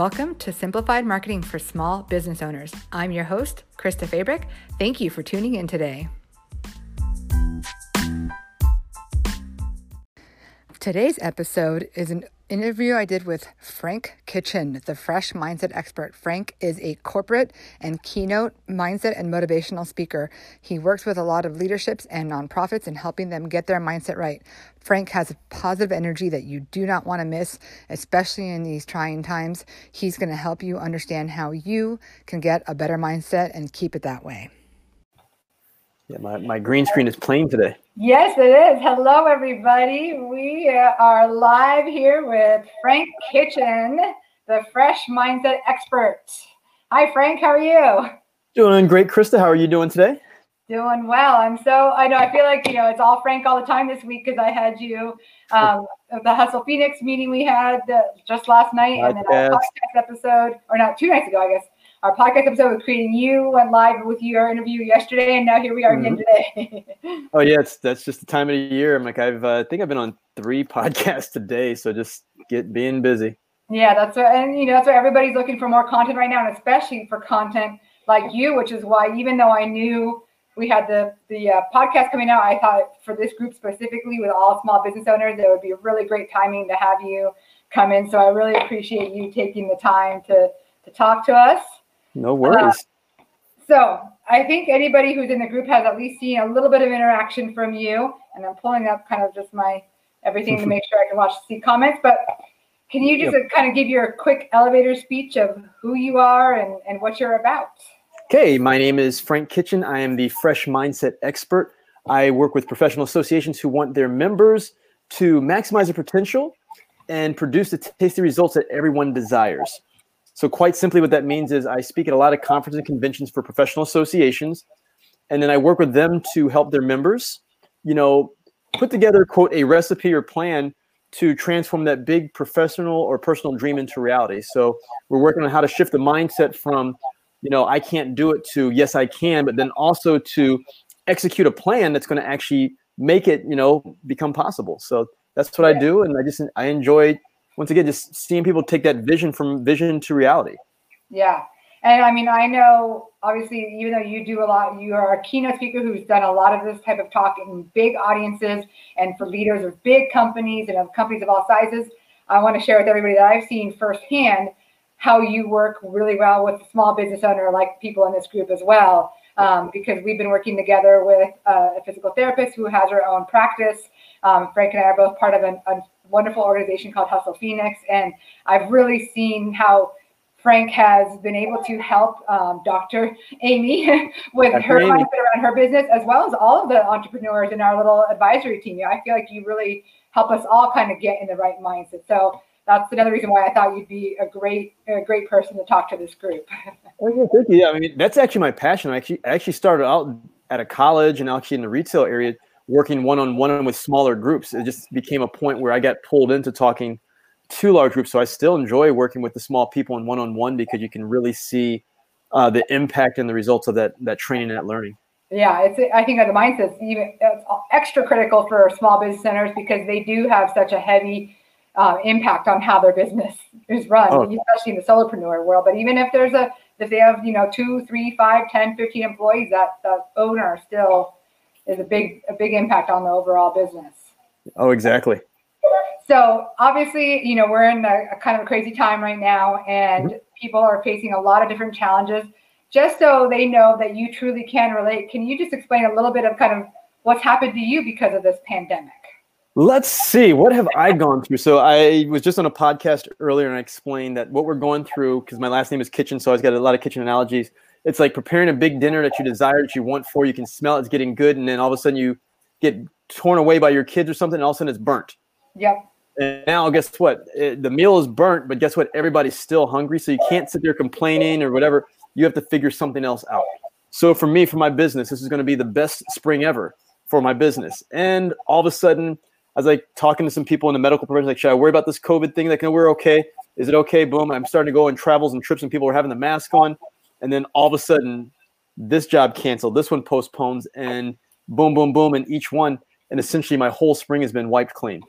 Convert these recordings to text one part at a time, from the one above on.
Welcome to Simplified Marketing for Small Business Owners. I'm your host, Krista Fabric. Thank you for tuning in today. Today's episode is an interview I did with Frank Kitchen, the fresh mindset expert. Frank is a corporate and keynote mindset and motivational speaker. He works with a lot of leaderships and nonprofits in helping them get their mindset right. Frank has a positive energy that you do not want to miss, especially in these trying times. He's going to help you understand how you can get a better mindset and keep it that way. Yeah, my, my green screen is playing today. Yes, it is. Hello, everybody. We are live here with Frank Kitchen, the fresh mindset expert. Hi, Frank. How are you? Doing great, Krista. How are you doing today? Doing well. I'm so, I know, I feel like, you know, it's all Frank all the time this week because I had you, um, the Hustle Phoenix meeting we had uh, just last night podcast. and then our podcast episode, or not two nights ago, I guess, our podcast episode with creating you went live with your interview yesterday, and now here we are mm-hmm. again today. oh yeah, it's that's just the time of the year. I'm like I've uh, I think I've been on three podcasts today, so just get being busy. Yeah, that's what, and you know that's why everybody's looking for more content right now, and especially for content like you, which is why even though I knew we had the the uh, podcast coming out, I thought for this group specifically with all small business owners, it would be a really great timing to have you come in. So I really appreciate you taking the time to to talk to us. No worries. Uh, so I think anybody who's in the group has at least seen a little bit of interaction from you. And I'm pulling up kind of just my everything to make sure I can watch see comments. But can you just yep. kind of give your quick elevator speech of who you are and, and what you're about? Okay, my name is Frank Kitchen. I am the Fresh Mindset Expert. I work with professional associations who want their members to maximize their potential and produce the tasty results that everyone desires. So, quite simply, what that means is I speak at a lot of conferences and conventions for professional associations, and then I work with them to help their members, you know, put together, quote, a recipe or plan to transform that big professional or personal dream into reality. So, we're working on how to shift the mindset from, you know, I can't do it to yes, I can, but then also to execute a plan that's going to actually make it, you know, become possible. So, that's what I do, and I just I enjoy once again, just seeing people take that vision from vision to reality. Yeah. And I mean, I know obviously, even though you do a lot, you are a keynote speaker who's done a lot of this type of talk in big audiences and for leaders of big companies and of companies of all sizes. I want to share with everybody that I've seen firsthand how you work really well with a small business owner, like people in this group as well. Um, because we've been working together with uh, a physical therapist who has her own practice. Um, Frank and I are both part of an, a wonderful organization called Hustle Phoenix. And I've really seen how Frank has been able to help um, Dr. Amy with Dr. her Amy. mindset around her business, as well as all of the entrepreneurs in our little advisory team. I feel like you really help us all kind of get in the right mindset. So that's another reason why I thought you'd be a great, a great person to talk to this group. oh, yeah, thank you. Yeah, I mean that's actually my passion. I actually, I actually started out at a college and actually in the retail area working one on one and with smaller groups. It just became a point where I got pulled into talking to large groups. So I still enjoy working with the small people and one on one because you can really see uh, the impact and the results of that that training and that learning. Yeah, it's I think the mindset's even it's extra critical for small business centers because they do have such a heavy uh, impact on how their business is run, oh. especially in the solopreneur world. But even if there's a if they have you know two, three, five, 10, 15 employees, that the owner still is a big a big impact on the overall business. Oh, exactly. So obviously, you know, we're in a, a kind of a crazy time right now, and mm-hmm. people are facing a lot of different challenges. Just so they know that you truly can relate, can you just explain a little bit of kind of what's happened to you because of this pandemic? Let's see. What have I gone through? So I was just on a podcast earlier and I explained that what we're going through, because my last name is Kitchen, so I've got a lot of kitchen analogies it's like preparing a big dinner that you desire that you want for you can smell it's getting good and then all of a sudden you get torn away by your kids or something and all of a sudden it's burnt yep and now guess what it, the meal is burnt but guess what everybody's still hungry so you can't sit there complaining or whatever you have to figure something else out so for me for my business this is going to be the best spring ever for my business and all of a sudden I was like talking to some people in the medical profession, like, should I worry about this COVID thing? Like, no, we're okay. Is it okay? Boom. I'm starting to go on travels and trips, and people are having the mask on and then all of a sudden this job canceled this one postpones and boom boom boom and each one and essentially my whole spring has been wiped clean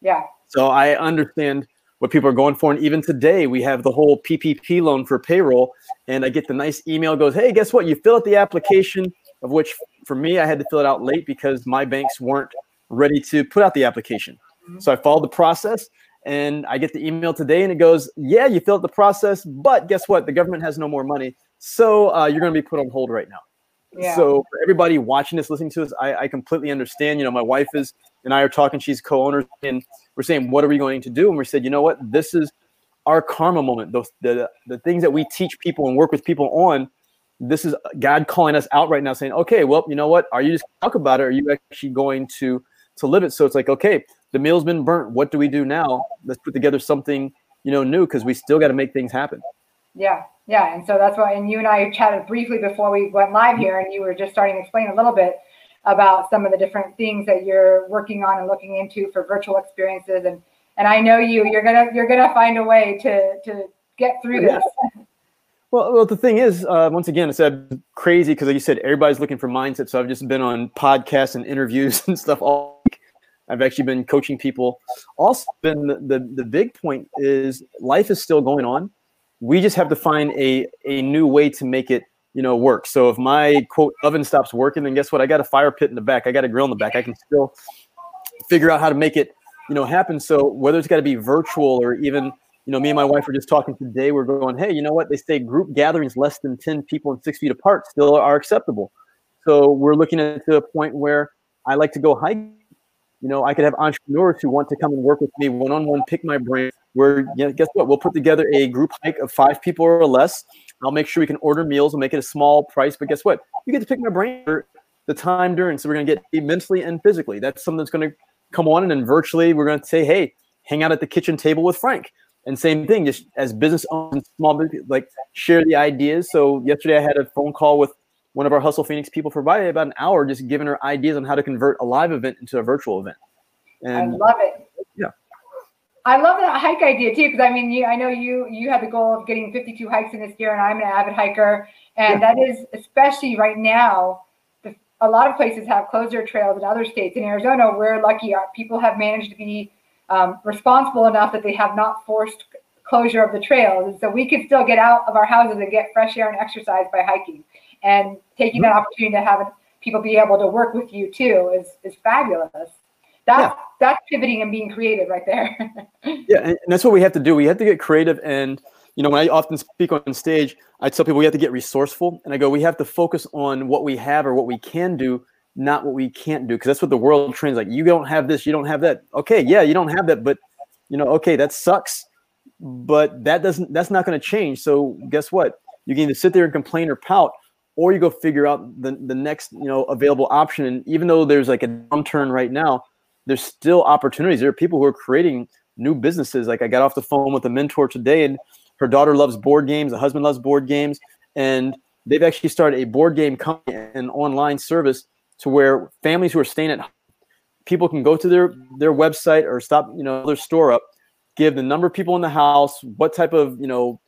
yeah so i understand what people are going for. And even today, we have the whole PPP loan for payroll. And I get the nice email goes, Hey, guess what? You fill out the application, of which for me, I had to fill it out late because my banks weren't ready to put out the application. Mm-hmm. So I followed the process and I get the email today and it goes, Yeah, you filled out the process, but guess what? The government has no more money. So uh, you're going to be put on hold right now. Yeah. So for everybody watching this, listening to this, I, I completely understand. You know, my wife is and I are talking. She's co-owners, and we're saying, what are we going to do? And we said, you know what? This is our karma moment. Those the the things that we teach people and work with people on. This is God calling us out right now, saying, okay, well, you know what? Are you just talk about it? Or are you actually going to to live it? So it's like, okay, the meal's been burnt. What do we do now? Let's put together something, you know, new because we still got to make things happen. Yeah, yeah, and so that's why. And you and I chatted briefly before we went live here, and you were just starting to explain a little bit about some of the different things that you're working on and looking into for virtual experiences and and I know you you're gonna you're gonna find a way to to get through this. Well, well, the thing is, uh, once again, it's uh, crazy because, like you said, everybody's looking for mindset. So I've just been on podcasts and interviews and stuff all week. I've actually been coaching people. Also, been the, the, the big point is life is still going on. We just have to find a a new way to make it you know, work. So if my quote oven stops working, then guess what? I got a fire pit in the back. I got a grill in the back. I can still figure out how to make it, you know, happen. So whether it's got to be virtual or even, you know, me and my wife were just talking today. We're going, hey, you know what? They say group gatherings less than 10 people and six feet apart still are acceptable. So we're looking at to a point where I like to go hike. You know, I could have entrepreneurs who want to come and work with me one on one, pick my brain. Where, you know, guess what? We'll put together a group hike of five people or less I'll make sure we can order meals and make it a small price. But guess what? You get to pick my brain for the time during. So we're going to get mentally and physically. That's something that's going to come on. And then virtually, we're going to say, hey, hang out at the kitchen table with Frank. And same thing, just as business owners, small business, like share the ideas. So yesterday I had a phone call with one of our Hustle Phoenix people for probably about an hour, just giving her ideas on how to convert a live event into a virtual event. And I love it. Yeah. I love that hike idea too, because I mean, you, I know you you had the goal of getting 52 hikes in this year, and I'm an avid hiker, and yeah. that is especially right now. The, a lot of places have closed their trails in other states. In Arizona, we're lucky; our people have managed to be um, responsible enough that they have not forced closure of the trails, and so we can still get out of our houses and get fresh air and exercise by hiking. And taking mm-hmm. that opportunity to have people be able to work with you too is is fabulous. That's yeah. that's pivoting and being creative right there. yeah, and, and that's what we have to do. We have to get creative and you know, when I often speak on stage, I tell people we have to get resourceful. And I go, we have to focus on what we have or what we can do, not what we can't do. Because that's what the world trends like. You don't have this, you don't have that. Okay, yeah, you don't have that, but you know, okay, that sucks. But that doesn't that's not going to change. So guess what? You can either sit there and complain or pout, or you go figure out the, the next, you know, available option. And even though there's like a downturn right now, there's still opportunities. There are people who are creating new businesses. Like I got off the phone with a mentor today, and her daughter loves board games, the husband loves board games, and they've actually started a board game company and online service to where families who are staying at home, people can go to their their website or stop, you know, their store up, give the number of people in the house, what type of, you know,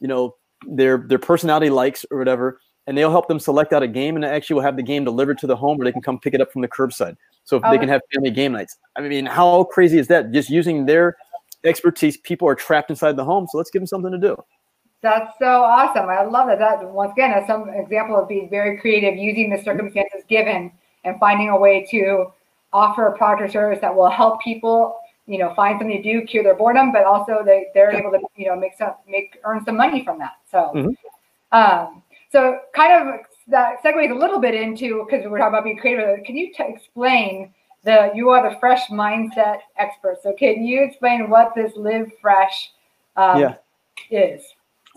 you know, their their personality likes or whatever, and they'll help them select out a game and actually will have the game delivered to the home or they can come pick it up from the curbside. So oh, they can have family game nights. I mean, how crazy is that? Just using their expertise, people are trapped inside the home. So let's give them something to do. That's so awesome. I love that. That once again as some example of being very creative, using the circumstances given and finding a way to offer a product or service that will help people, you know, find something to do, cure their boredom, but also they, they're able to, you know, make some make earn some money from that. So mm-hmm. um, so kind of that segues a little bit into because we're talking about being creative. Can you t- explain the you are the fresh mindset expert? So can you explain what this live fresh um, yeah. is?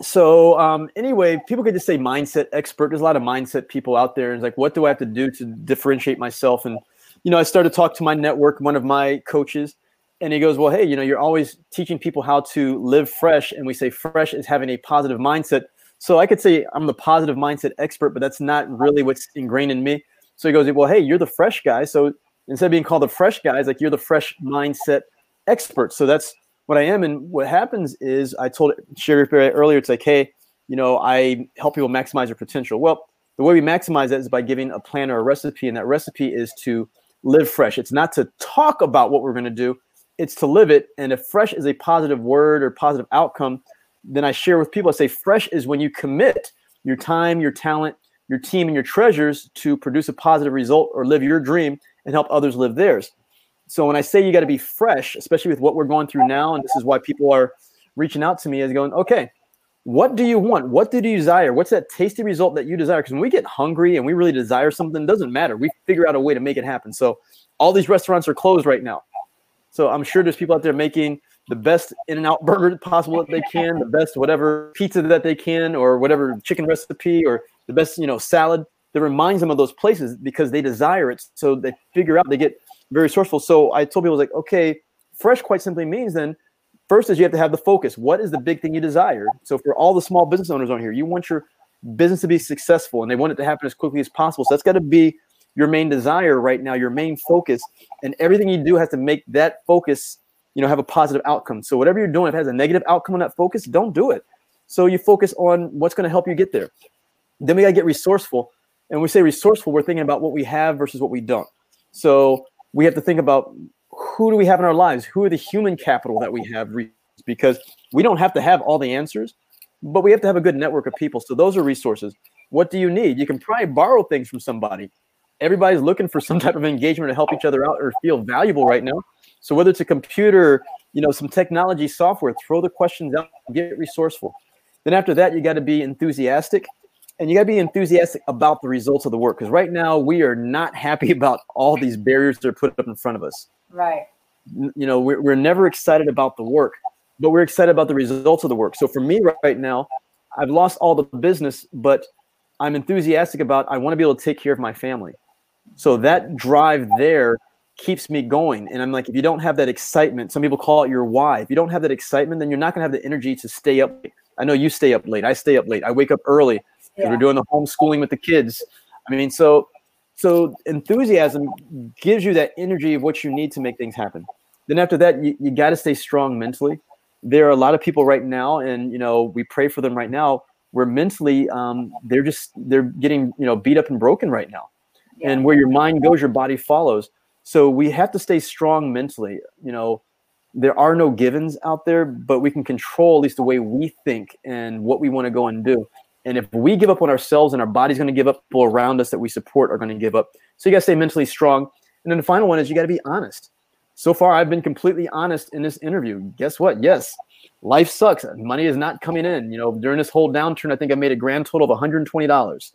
So um, anyway, people could just say mindset expert. There's a lot of mindset people out there. And it's like, what do I have to do to differentiate myself? And you know, I started to talk to my network, one of my coaches, and he goes, "Well, hey, you know, you're always teaching people how to live fresh, and we say fresh is having a positive mindset." So I could say I'm the positive mindset expert, but that's not really what's ingrained in me. So he goes, Well, hey, you're the fresh guy. So instead of being called the fresh guy, it's like you're the fresh mindset expert. So that's what I am. And what happens is I told Sherry earlier, it's like, hey, you know, I help people maximize their potential. Well, the way we maximize that is by giving a plan or a recipe, and that recipe is to live fresh. It's not to talk about what we're going to do, it's to live it. And if fresh is a positive word or positive outcome, then I share with people. I say fresh is when you commit your time, your talent, your team, and your treasures to produce a positive result or live your dream and help others live theirs. So when I say you got to be fresh, especially with what we're going through now, and this is why people are reaching out to me, is going, okay, what do you want? What do you desire? What's that tasty result that you desire? Because when we get hungry and we really desire something, it doesn't matter. We figure out a way to make it happen. So all these restaurants are closed right now. So I'm sure there's people out there making the best In-N-Out burger possible that they can, the best whatever pizza that they can, or whatever chicken recipe, or the best you know salad that reminds them of those places because they desire it. So they figure out they get very resourceful. So I told people like, okay, fresh quite simply means then first is you have to have the focus. What is the big thing you desire? So for all the small business owners on here, you want your business to be successful and they want it to happen as quickly as possible. So that's got to be your main desire right now, your main focus, and everything you do has to make that focus, you know, have a positive outcome. So whatever you're doing, if it has a negative outcome on that focus, don't do it. So you focus on what's going to help you get there. Then we got to get resourceful. And when we say resourceful, we're thinking about what we have versus what we don't. So we have to think about who do we have in our lives? Who are the human capital that we have? Because we don't have to have all the answers, but we have to have a good network of people. So those are resources. What do you need? You can probably borrow things from somebody everybody's looking for some type of engagement to help each other out or feel valuable right now. So whether it's a computer, you know, some technology software, throw the questions out, get resourceful. Then after that, you got to be enthusiastic and you got to be enthusiastic about the results of the work. Because right now we are not happy about all these barriers that are put up in front of us. Right. You know, we're, we're never excited about the work, but we're excited about the results of the work. So for me right now, I've lost all the business, but I'm enthusiastic about I want to be able to take care of my family. So that drive there keeps me going. And I'm like, if you don't have that excitement, some people call it your why. If you don't have that excitement, then you're not going to have the energy to stay up. Late. I know you stay up late. I stay up late. I wake up early yeah. we're doing the homeschooling with the kids. I mean, so so enthusiasm gives you that energy of what you need to make things happen. Then after that, you, you got to stay strong mentally. There are a lot of people right now, and you know, we pray for them right now. Where mentally, um, they're just they're getting you know beat up and broken right now and where your mind goes your body follows. So we have to stay strong mentally you know? There are no givens out there but we can control at least the way we think and what we want to go and do. And if we give up on ourselves and our body's going to give up people around us that we support are going to give up. So you got to stay mentally strong. And then the final one is you got to be honest. So far i've been completely honest in this interview. Guess what? Yes life sucks. Money is not coming in. You know during this whole downturn i think i made a grand total of $120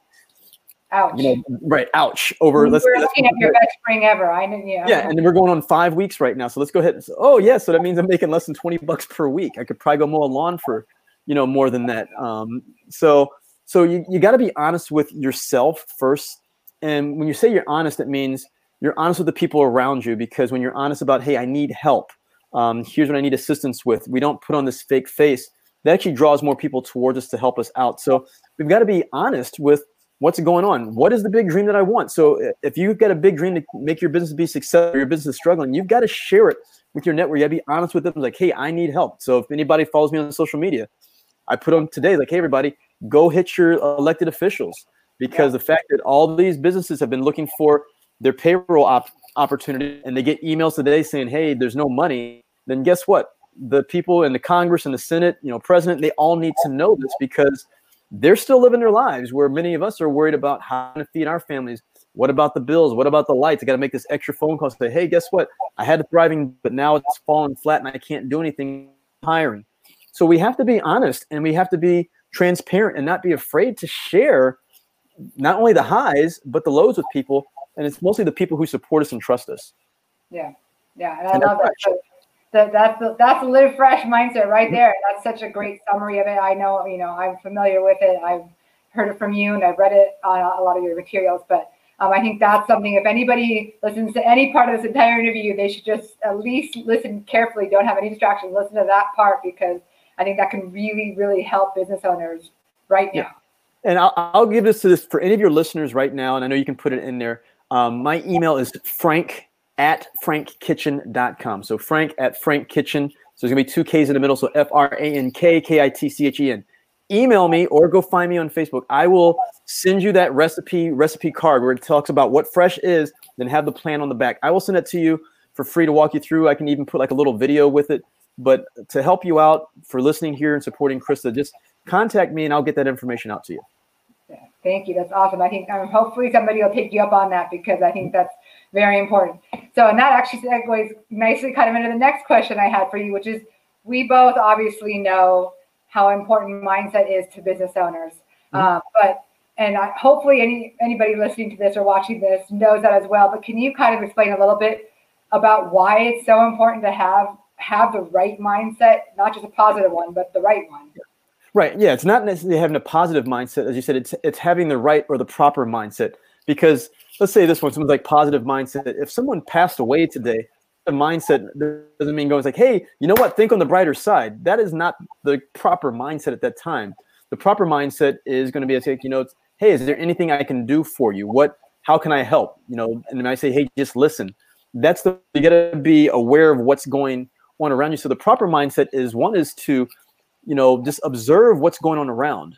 Ouch. You know, right? Ouch. Over. let's. We're looking at your best spring ever. I know. Yeah. Yeah, and then we're going on five weeks right now. So let's go ahead. And, oh yeah, so that means I'm making less than twenty bucks per week. I could probably go mow a lawn for, you know, more than that. Um, so so you you got to be honest with yourself first. And when you say you're honest, it means you're honest with the people around you. Because when you're honest about, hey, I need help. Um, here's what I need assistance with. We don't put on this fake face. That actually draws more people towards us to help us out. So we've got to be honest with what's going on? What is the big dream that i want? So if you've got a big dream to make your business be successful your business is struggling you've got to share it with your network. You got to be honest with them like hey i need help. So if anybody follows me on social media i put on today like hey everybody go hit your elected officials. Because yeah. the fact that all these businesses have been looking for their payroll op- opportunity and they get emails today saying hey there's no money then guess what? The people in the congress and the senate you know president they all need to know this because they're still living their lives where many of us are worried about how to feed our families. What about the bills? What about the lights? I got to make this extra phone call. Say, hey, guess what? I had a thriving, but now it's fallen flat and I can't do anything hiring. So we have to be honest and we have to be transparent and not be afraid to share not only the highs, but the lows with people. And it's mostly the people who support us and trust us. Yeah. Yeah. And I and love that. That that's the, that's the live fresh mindset right there. That's such a great summary of it. I know, you know, I'm familiar with it. I've heard it from you and I've read it on a lot of your materials, but um, I think that's something. If anybody listens to any part of this entire interview, they should just at least listen carefully. Don't have any distractions. Listen to that part because I think that can really, really help business owners right now. Yeah. And I'll, I'll give this to this for any of your listeners right now, and I know you can put it in there. Um, my email is frank at frankkitchen.com. So Frank at frankkitchen. So there's gonna be two K's in the middle. So F R A N K K I T C H E N. Email me or go find me on Facebook. I will send you that recipe recipe card where it talks about what fresh is, then have the plan on the back. I will send it to you for free to walk you through. I can even put like a little video with it. But to help you out for listening here and supporting Krista, just contact me and I'll get that information out to you. Yeah, thank you. That's awesome. I think um, hopefully somebody will pick you up on that because I think that's very important. So, and that actually segues nicely kind of into the next question I had for you, which is we both obviously know how important mindset is to business owners. Mm-hmm. Uh, but and I, hopefully any anybody listening to this or watching this knows that as well. But can you kind of explain a little bit about why it's so important to have have the right mindset, not just a positive one, but the right one? Right. Yeah. It's not necessarily having a positive mindset, as you said. It's it's having the right or the proper mindset. Because let's say this one, someone's like positive mindset. If someone passed away today, the mindset doesn't mean going like, hey, you know what? Think on the brighter side. That is not the proper mindset at that time. The proper mindset is going to be like, you know, hey, is there anything I can do for you? What? How can I help? You know, and I say, hey, just listen. That's the you got to be aware of what's going on around you. So the proper mindset is one is to, you know, just observe what's going on around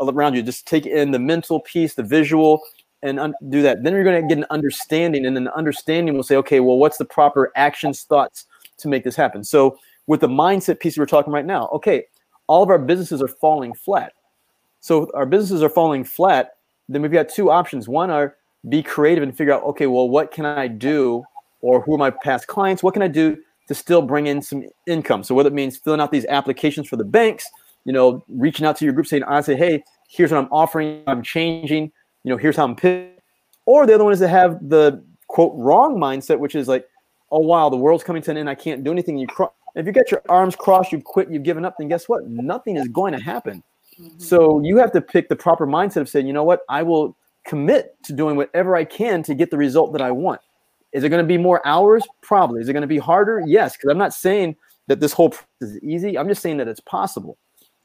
around you. Just take in the mental piece, the visual, and un- do that. Then you're going to get an understanding, and then the understanding will say, okay, well, what's the proper actions, thoughts to make this happen? So with the mindset piece we're talking right now, okay, all of our businesses are falling flat. So our businesses are falling flat. Then we've got two options. One are be creative and figure out, okay, well, what can I do, or who are my past clients? What can I do to still bring in some income? So whether it means filling out these applications for the banks, you know, reaching out to your group saying, I say, hey, here's what I'm offering, I'm changing you know, here's how I'm pissed. Or the other one is to have the quote wrong mindset, which is like, oh wow, the world's coming to an end. I can't do anything. You cro- if you get your arms crossed, you've quit, you've given up, then guess what? Nothing is going to happen. Mm-hmm. So you have to pick the proper mindset of saying, you know what, I will commit to doing whatever I can to get the result that I want. Is it going to be more hours? Probably. Is it going to be harder? Yes, because I'm not saying that this whole process is easy. I'm just saying that it's possible.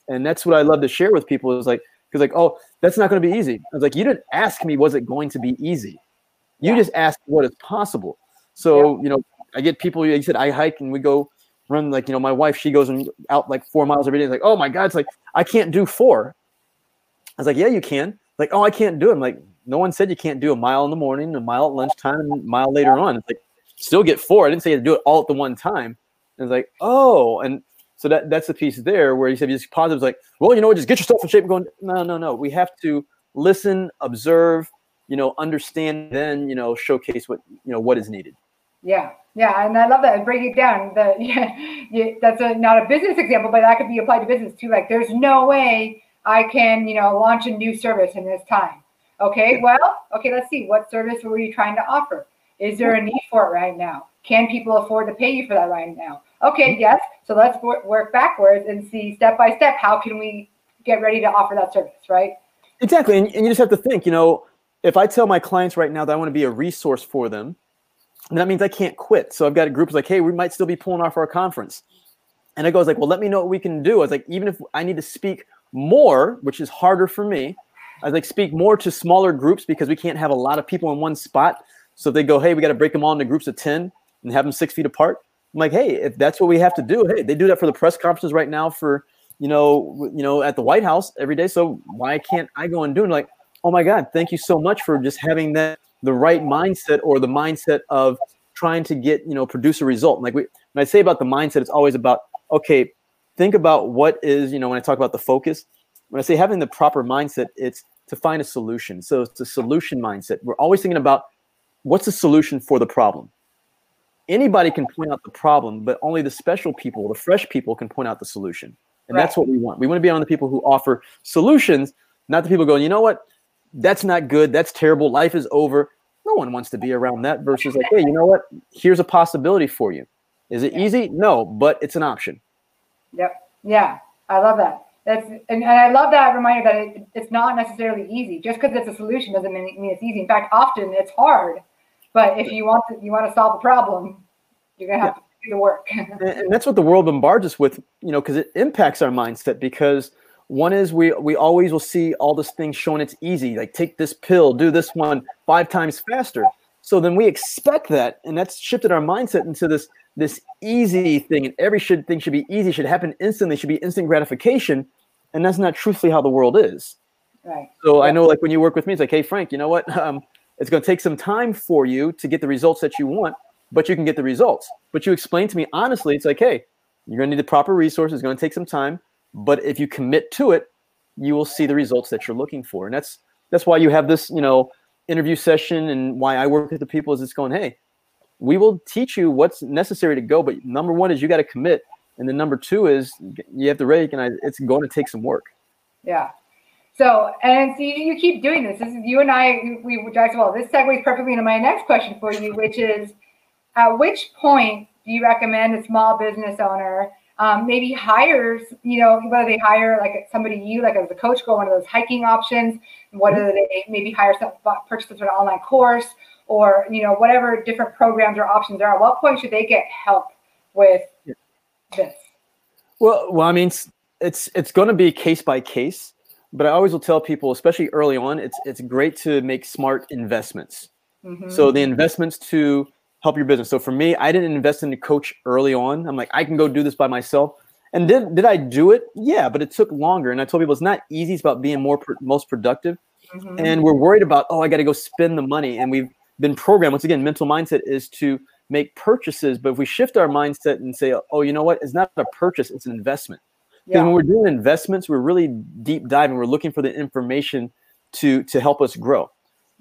And that's what I love to share with people is like, because like, oh, that's not going to be easy. I was like, you didn't ask me, was it going to be easy? You yeah. just asked what is possible. So yeah. you know, I get people. You said I hike and we go run. Like you know, my wife she goes and out like four miles every day. It's like, oh my god, it's like I can't do four. I was like, yeah, you can. Like, oh, I can't do it. I'm like, no one said you can't do a mile in the morning, a mile at lunchtime, a mile later on. It's like, still get four. I didn't say you had to do it all at the one time. And it's like, oh, and so that that's the piece there where you said these positives like, well, you know, just get yourself in shape and going. No, no, no. We have to listen, observe, you know, understand, then you know, showcase what you know what is needed. Yeah, yeah, and I love that. And break it down. The yeah, yeah, that's a not a business example, but that could be applied to business too. Like, there's no way I can, you know, launch a new service in this time. Okay, well, okay, let's see. What service were you trying to offer? Is there a need for it right now? Can people afford to pay you for that right now? Okay, mm-hmm. yes. So let's work backwards and see step by step how can we get ready to offer that service, right? Exactly. And, and you just have to think, you know, if I tell my clients right now that I want to be a resource for them, that means I can't quit. So I've got a group like, hey, we might still be pulling off our conference. And it goes like, well, let me know what we can do. I was like, even if I need to speak more, which is harder for me, I was like, speak more to smaller groups because we can't have a lot of people in one spot. So if they go, hey, we got to break them all into groups of 10 and have them six feet apart. I'm like, hey, if that's what we have to do, hey, they do that for the press conferences right now for, you know, you know, at the White House every day. So why can't I go and do it? Like, oh my God, thank you so much for just having that the right mindset or the mindset of trying to get, you know, produce a result. Like we, when I say about the mindset, it's always about, okay, think about what is, you know, when I talk about the focus, when I say having the proper mindset, it's to find a solution. So it's a solution mindset. We're always thinking about what's the solution for the problem anybody can point out the problem, but only the special people, the fresh people, can point out the solution. And right. that's what we want. We want to be on the people who offer solutions, not the people going, you know what, that's not good, that's terrible, life is over. No one wants to be around that versus like, hey, you know what, here's a possibility for you. Is it easy? No, but it's an option. Yep. Yeah, I love that. That's and, and I love that reminder that it, it's not necessarily easy. Just because it's a solution doesn't mean, mean it's easy. In fact, often it's hard but if you want to, you want to solve a problem, you're gonna have yeah. to do the work. and that's what the world bombards us with, you know, because it impacts our mindset. Because one is we we always will see all this things showing it's easy, like take this pill, do this one five times faster. So then we expect that, and that's shifted our mindset into this this easy thing, and every should thing should be easy, should happen instantly, should be instant gratification, and that's not truthfully how the world is. Right. So yeah. I know, like when you work with me, it's like, hey Frank, you know what? Um, it's going to take some time for you to get the results that you want. but you can get the results. But you explain to me honestly, it's like, hey, you're going to need the proper resources. It's going to take some time, but if you commit to it, you will see the results that you're looking for. And that's that's why you have this, you know, interview session and why I work with the people is it's going, hey, we will teach you what's necessary to go. But number one is you got to commit. And then number two is you have to recognize it's going to take some work. Yeah. So, and so you, you keep doing this. This is you and I, we, we well. This segues perfectly into my next question for you, which is at which point do you recommend a small business owner um, maybe hires, you know, whether they hire like somebody you like as a coach, go one of those hiking options, whether mm-hmm. they maybe hire some purchase an online course or you know whatever different programs or options are. At what point should they get help with yeah. this? Well, well, I mean, it's it's, it's going to be case by case, but I always will tell people, especially early on, it's it's great to make smart investments. Mm-hmm. So the investments to help your business. So for me, I didn't invest in a coach early on. I'm like, I can go do this by myself. And did did I do it? Yeah, but it took longer. And I told people it's not easy. It's about being more pro- most productive. Mm-hmm. And we're worried about oh, I got to go spend the money. And we've been programmed once again. Mental mindset is to make purchases. But if we shift our mindset and say, oh, you know what? It's not a purchase. It's an investment. Because yeah. when we're doing investments, we're really deep diving. We're looking for the information to to help us grow.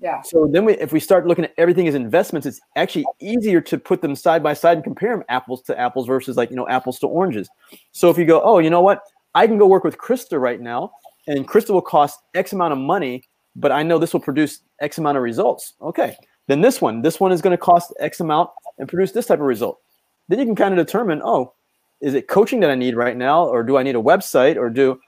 Yeah. So then we, if we start looking at everything as investments, it's actually easier to put them side by side and compare them apples to apples versus like, you know, apples to oranges. So if you go, oh, you know what? I can go work with Krista right now and Krista will cost X amount of money, but I know this will produce X amount of results. Okay. Then this one, this one is going to cost X amount and produce this type of result. Then you can kind of determine, oh, is it coaching that I need right now? Or do I need a website or do,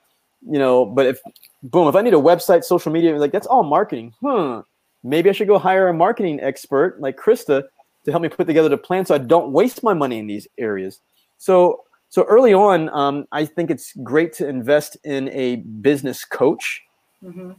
you know, but if boom, if I need a website, social media, like that's all marketing. Hmm maybe I should go hire a marketing expert like Krista to help me put together the plan so I don't waste my money in these areas. So so early on, um, I think it's great to invest in a business coach mm-hmm.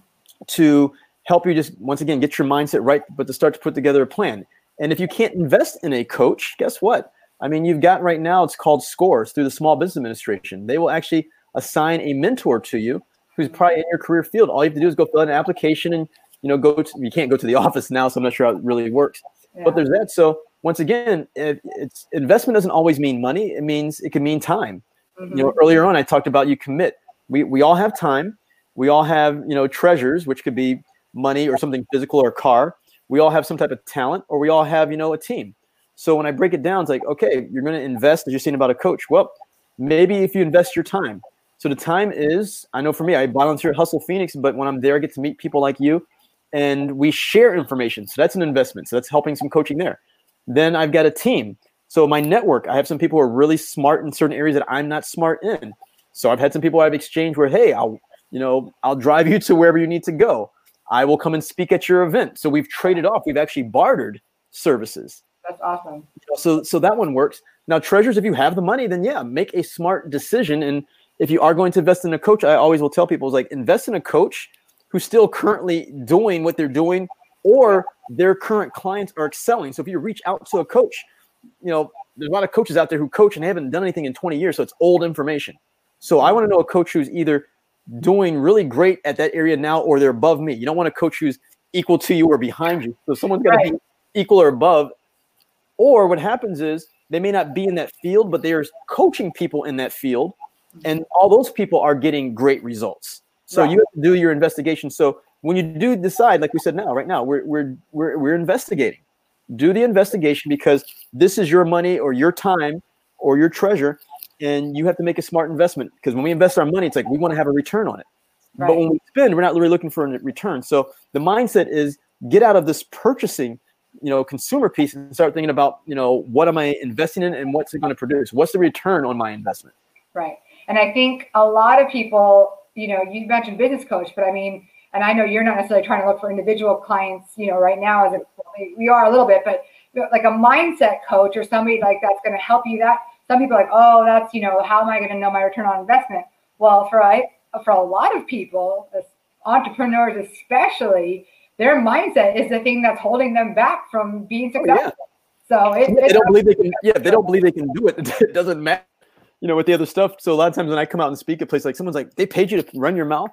to help you just once again get your mindset right, but to start to put together a plan. And if you can't invest in a coach, guess what? I mean, you've got right now it's called Scores through the Small Business Administration. They will actually assign a mentor to you who's probably in your career field. All you have to do is go fill out an application and you know, go to, you can't go to the office now, so I'm not sure how it really works. Yeah. But there's that. So once again, it, it's investment doesn't always mean money. It means it can mean time. Mm-hmm. You know, earlier on I talked about you commit. We we all have time. We all have you know treasures, which could be money or something physical or a car. We all have some type of talent, or we all have you know a team. So when I break it down, it's like okay, you're going to invest as you're saying about a coach. Well, maybe if you invest your time. So the time is, I know for me, I volunteer at Hustle Phoenix, but when I'm there, I get to meet people like you and we share information. So that's an investment. So that's helping some coaching there. Then I've got a team. So my network, I have some people who are really smart in certain areas that I'm not smart in. So I've had some people I've exchanged where, hey, I'll, you know, I'll drive you to wherever you need to go. I will come and speak at your event. So we've traded off. We've actually bartered services. That's awesome. So so that one works. Now, treasures, if you have the money, then yeah, make a smart decision. And if you are going to invest in a coach, I always will tell people is like invest in a coach who's still currently doing what they're doing or their current clients are excelling. So if you reach out to a coach, you know, there's a lot of coaches out there who coach and they haven't done anything in 20 years. So it's old information. So I want to know a coach who's either doing really great at that area now or they're above me. You don't want a coach who's equal to you or behind you. So someone's got to right. be equal or above. Or what happens is they may not be in that field, but there's coaching people in that field. And all those people are getting great results. So right. you have to do your investigation. So when you do decide, like we said now, right now, we're we're we're we're investigating. Do the investigation because this is your money or your time or your treasure, and you have to make a smart investment. Because when we invest our money, it's like we want to have a return on it. Right. But when we spend, we're not really looking for a return. So the mindset is get out of this purchasing, you know, consumer piece and start thinking about, you know, what am I investing in and what's it going to produce? What's the return on my investment? Right. And I think a lot of people you know, you mentioned business coach, but I mean, and I know you're not necessarily trying to look for individual clients, you know, right now as we are a little bit, but like a mindset coach or somebody like that's going to help you. That some people like, oh, that's you know, how am I going to know my return on investment? Well, for I for a lot of people, entrepreneurs especially, their mindset is the thing that's holding them back from being successful. Oh, yeah. So it, they don't believe they can. Yeah, they don't believe they can do it. It doesn't matter you know, with the other stuff. So a lot of times when I come out and speak at places, like someone's like, they paid you to run your mouth.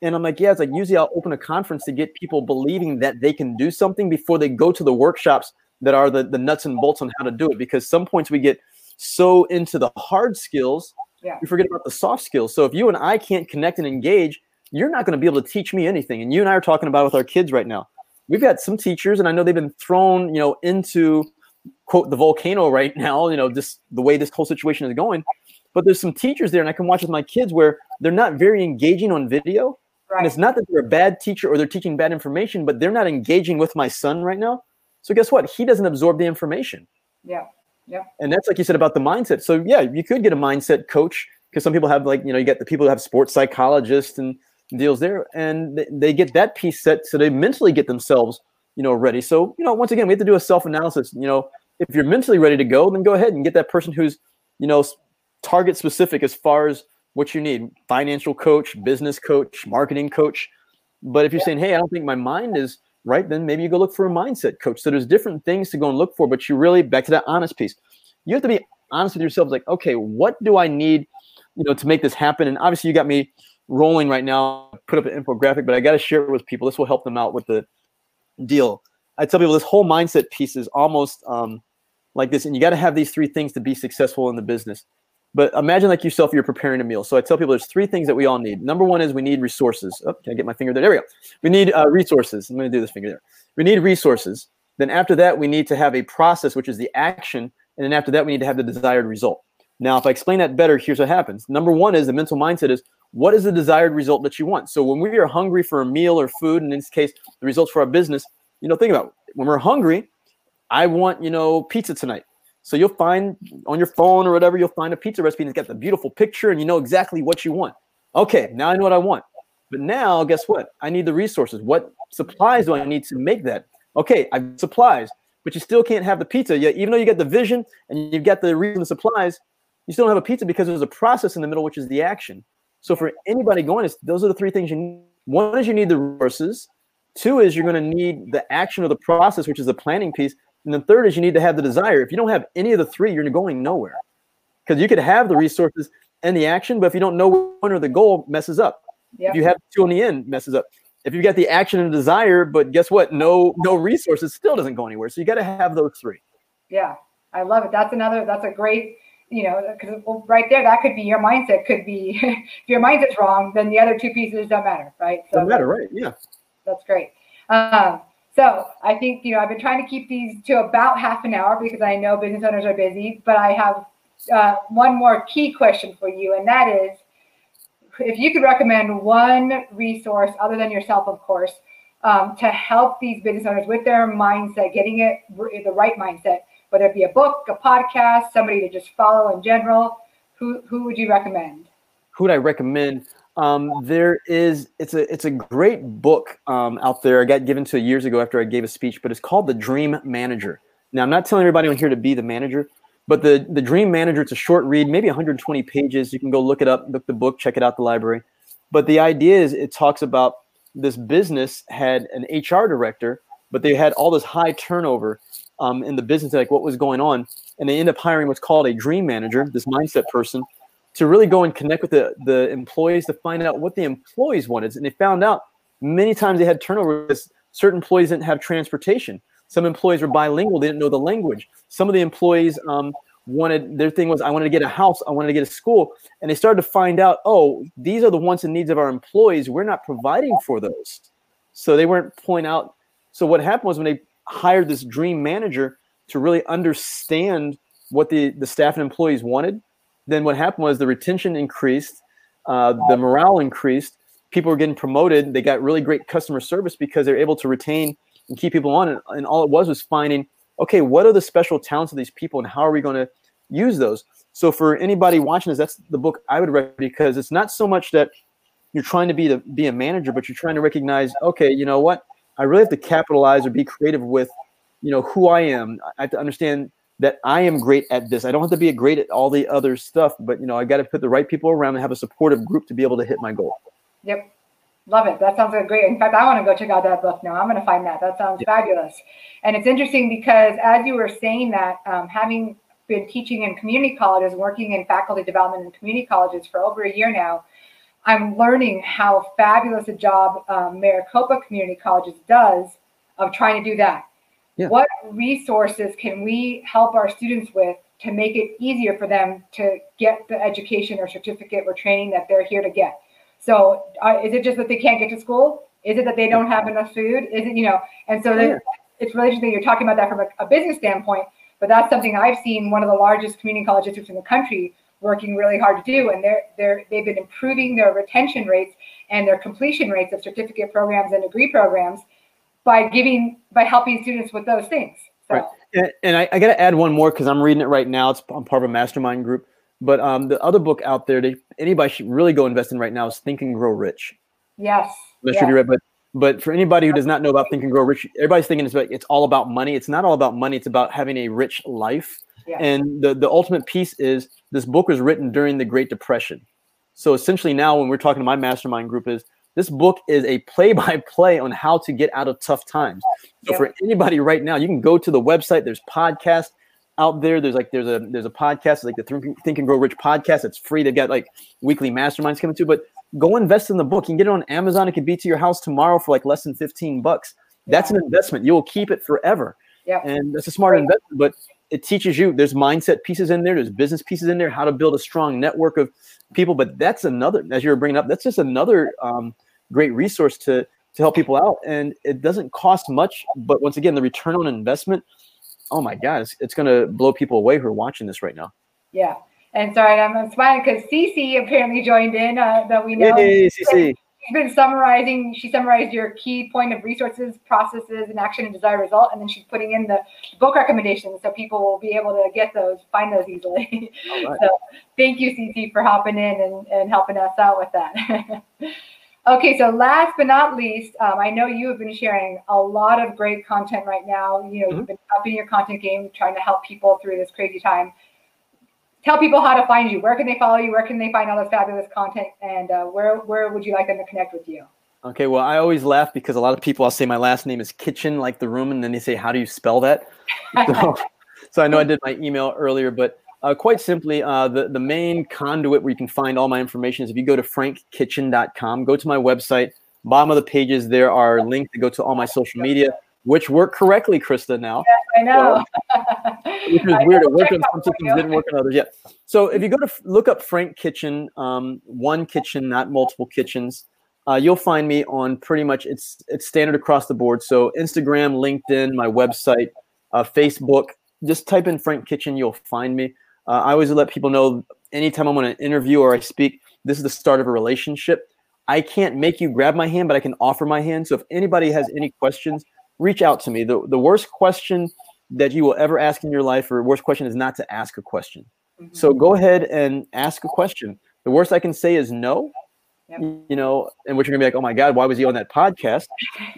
And I'm like, yeah, it's like usually I'll open a conference to get people believing that they can do something before they go to the workshops that are the, the nuts and bolts on how to do it because some points we get so into the hard skills yeah. we forget about the soft skills so if you and i can't connect and engage you're not going to be able to teach me anything and you and i are talking about with our kids right now. We've got some teachers and i know they've been thrown you know into quote the volcano right now you know just the way this whole situation is going. But there's some teachers there and i can watch with my kids where they're not very engaging on video. Right. and it's not that they're a bad teacher or they're teaching bad information but they're not engaging with my son right now. So guess what? He doesn't absorb the information. Yeah. Yeah. And that's like you said about the mindset. So yeah you could get a mindset coach because some people have like you know you get the people who have sports psychologists and deals there and they, get that piece set so they mentally get themselves you know ready. So you know once again we have to do a self-analysis. You know if you're mentally ready to go then go ahead and get that person who's you know target specific as far as what you need. Financial coach business coach marketing coach. But if you're saying hey i don't think my mind is right then maybe you go look for a mindset coach. So there's different things to go and look for but you really back to that honest piece you have to be honest with yourself like okay what do i need you know to make this happen? And obviously you got me rolling right now put up an infographic but i got to share it with people. This will help them out with the deal. I tell people this whole mindset piece is almost um, like this and you got to have these three things to be successful in the business. But imagine like yourself you're preparing a meal. So i tell people there's three things that we all need. Number one is we need resources. Oh, can i get my finger there? There we go. We need uh, resources. I'm going to do this finger there. We need resources. Then after that we need to have a process which is the action and then after that we need to have the desired result now if i explain that better here's what happens number one is the mental mindset is what is the desired result that you want so when we are hungry for a meal or food and in this case the results for our business you know think about it. when we're hungry i want you know pizza tonight so you'll find on your phone or whatever, you'll find a pizza recipe and it's got the beautiful picture and you know exactly what you want. Okay, now I know what I want. But now, guess what? I need the resources. What supplies do I need to make that? Okay, I have supplies, but you still can't have the pizza yet. Even though you got the vision and you've got the reason, the supplies, you still don't have a pizza because there's a process in the middle, which is the action. So for anybody going, those are the three things you need. One is you need the resources. Two is you're going to need the action of the process, which is the planning piece. And the third is you need to have the desire. If you don't have any of the three, you're going nowhere. Because you could have the resources and the action, but if you don't know one or the goal, messes up. Yep. If you have two on the end, messes up. If you got the action and desire, but guess what? No, no resources, still doesn't go anywhere. So you got to have those three. Yeah, I love it. That's another. That's a great. You know, because well, right there, that could be your mindset. Could be if your mindset's wrong, then the other two pieces don't matter, right? So Doesn't matter, right? Yeah. That's great. Um, so I think you know I've been trying to keep these to about half an hour because I know business owners are busy. But I have uh, one more key question for you, and that is, if you could recommend one resource other than yourself, of course, um, to help these business owners with their mindset, getting it the right mindset, whether it be a book, a podcast, somebody to just follow in general, who who would you recommend? Who would I recommend? Um, there is it's a it's a great book um, out there. I got given to years ago after I gave a speech, but it's called The Dream Manager. Now I'm not telling everybody on here to be the manager, but the the Dream Manager. It's a short read, maybe 120 pages. You can go look it up, look the book, check it out the library. But the idea is it talks about this business had an HR director, but they had all this high turnover um, in the business, like what was going on, and they end up hiring what's called a dream manager, this mindset person, to really go and connect with the, the employees to find out what the employees wanted. And they found out many times they had turnover because certain employees didn't have transportation. Some employees were bilingual, they didn't know the language. Some of the employees um, wanted, their thing was, I wanted to get a house, I wanted to get a school. And they started to find out, oh, these are the wants and needs of our employees. We're not providing for those. So they weren't point out. So what happened was when they hired this dream manager to really understand what the, the staff and employees wanted, then what happened was the retention increased, uh, the morale increased, people were getting promoted, they got really great customer service because they're able to retain and keep people on. And, and all it was was finding, okay, what are the special talents of these people and how are we going to use those? So for anybody watching this, that's the book I would recommend because it's not so much that you're trying to be the be a manager, but you're trying to recognize, okay, you know what? I really have to capitalize or be creative with, you know, who I am. I have to understand that I am great at this. I don't have to be great at all the other stuff, but you know, I got to put the right people around and have a supportive group to be able to hit my goal. Yep. Love it. That sounds like great. In fact, I want to go check out that book now. I'm going to find that. That sounds yeah. fabulous. And it's interesting because as you were saying that, um, having been teaching in community colleges, working in faculty development in community colleges for over a year now, I'm learning how fabulous a job um, Maricopa Community Colleges does of trying to do that. Yeah. What resources can we help our students with to make it easier for them to get the education or certificate or training that they're here to get? So, uh, is it just that they can't get to school? Is it that they don't have enough food? Is it, you know, and so yeah. it's really interesting you're talking about that from a, a business standpoint, but that's something I've seen one of the largest community college districts in the country working really hard to do. And they're, they're, they've been improving their retention rates and their completion rates of certificate programs and degree programs by giving, by helping students with those things. So. Right. And, and I, I got to add one more because I'm reading it right now. It's I'm part of a mastermind group. But um, the other book out there that anybody should really go invest in right now is Think and Grow Rich. Yes. I'm not yes. sure you read, but but for anybody who does not know about Think and Grow Rich, everybody's thinking it's, about, it's all about money. It's not all about money. It's about having a rich life. Yeah. And the, the ultimate piece is this book was written during the Great Depression. So essentially now when we're talking to my mastermind group is this book is a play-by-play on how to get out of tough times. So yeah. for anybody right now, you can go to the website. There's podcasts out there. There's like there's a there's a podcast like the Think and Grow Rich podcast. It's free to get like weekly masterminds coming to. But go invest in the book. You can get it on Amazon. It could be to your house tomorrow for like less than 15 bucks. That's yeah. an investment. You will keep it forever. Yeah. And that's a smart right. investment. But it teaches you there's mindset pieces in there, there's business pieces in there, how to build a strong network of people. But that's another, as you were bringing up, that's just another um, great resource to to help people out. And it doesn't cost much, but once again, the return on investment, oh my God, it's, it's going to blow people away who are watching this right now. Yeah. And sorry, I'm, smiling because Cece apparently joined in uh, that we know. Hey, Cece. She's been summarizing, she summarized your key point of resources, processes, and action and desired result. And then she's putting in the book recommendations so people will be able to get those, find those easily. Right. so thank you, CC, for hopping in and, and helping us out with that. okay, so last but not least, um, I know you have been sharing a lot of great content right now. You know, mm-hmm. you've been upping your content game, trying to help people through this crazy time tell people how to find you. Where can they follow you? Where can they find all this fabulous content? And uh, where where would you like them to connect with you? Okay, well, I always laugh because a lot of people, I'll say my last name is Kitchen, like the room, and then they say, "How do you spell that?" So, so I know I did my email earlier, but uh, quite simply, uh, the the main conduit where you can find all my information is if you go to frankkitchen.com, go to my website. Bottom of the pages, there are links to go to all my social media which work correctly, Krista. Now, I know. So, which is weird. It worked on some systems, didn't work on others yet. So, if you go to look up Frank Kitchen, um, one kitchen, not multiple kitchens, uh, you'll find me on pretty much it's it's standard across the board. So, Instagram, LinkedIn, my website, uh, Facebook. Just type in Frank Kitchen, you'll find me. Uh, I always let people know anytime I'm on an interview or I speak, this is the start of a relationship. I can't make you grab my hand, but I can offer my hand. So if anybody has any questions, reach out to me. The, the worst question that you will ever ask in your life, or worst question, is not to ask a question. Mm-hmm. So go ahead and ask a question. The worst I can say is no. Yep. You know, and which you're gonna be like, oh my God, why was he on that podcast?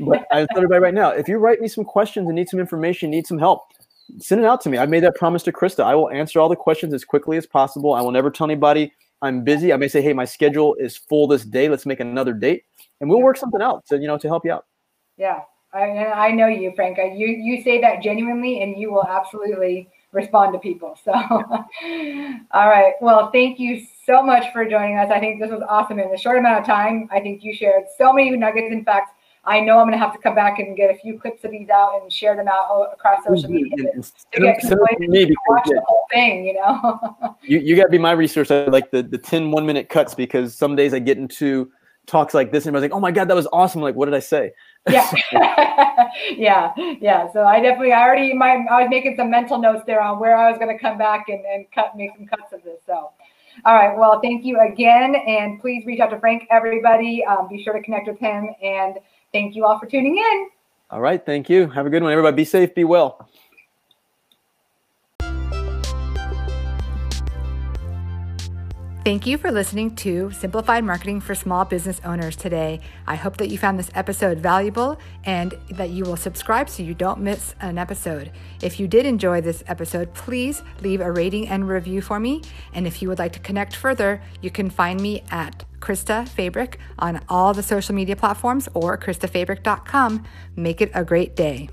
But I tell everybody right now, if you write me some questions and need some information, need some help, send it out to me. I made that promise to Krista. I will answer all the questions as quickly as possible. I will never tell anybody I'm busy. I may say, hey, my schedule is full this day. Let's make another date, and we'll work something out to you know to help you out. Yeah, I, I know you, Frank. You you say that genuinely, and you will absolutely respond to people. So, all right. Well, thank you so much for joining us. I think this was awesome in a short amount of time. I think you shared so many nuggets. In fact, I know I'm going to have to come back and get a few clips of these out and share them out across social media to, to get to, to watch the whole thing. You know, you you got to be my resource. I like the the 10 one minute cuts because some days I get into talks like this and I was like, oh my god, that was awesome. Like, what did I say? Yeah. Yeah yeah. So i definitely i already my i was making some mental notes there on where i was going to come back and, and cut make some cuts of this so. All right well thank you again and please reach out to frank everybody. Um, be sure to connect with him and thank you all for tuning in. All right thank you. Have a good one everybody. Be safe be well Thank you for listening to Simplified Marketing for Small Business Owners today. I hope that you found this episode valuable and that you will subscribe so you don't miss an episode. If you did enjoy this episode, please leave a rating and review for me. And if you would like to connect further, you can find me at Krista Fabric on all the social media platforms or KristaFabric.com. Make it a great day.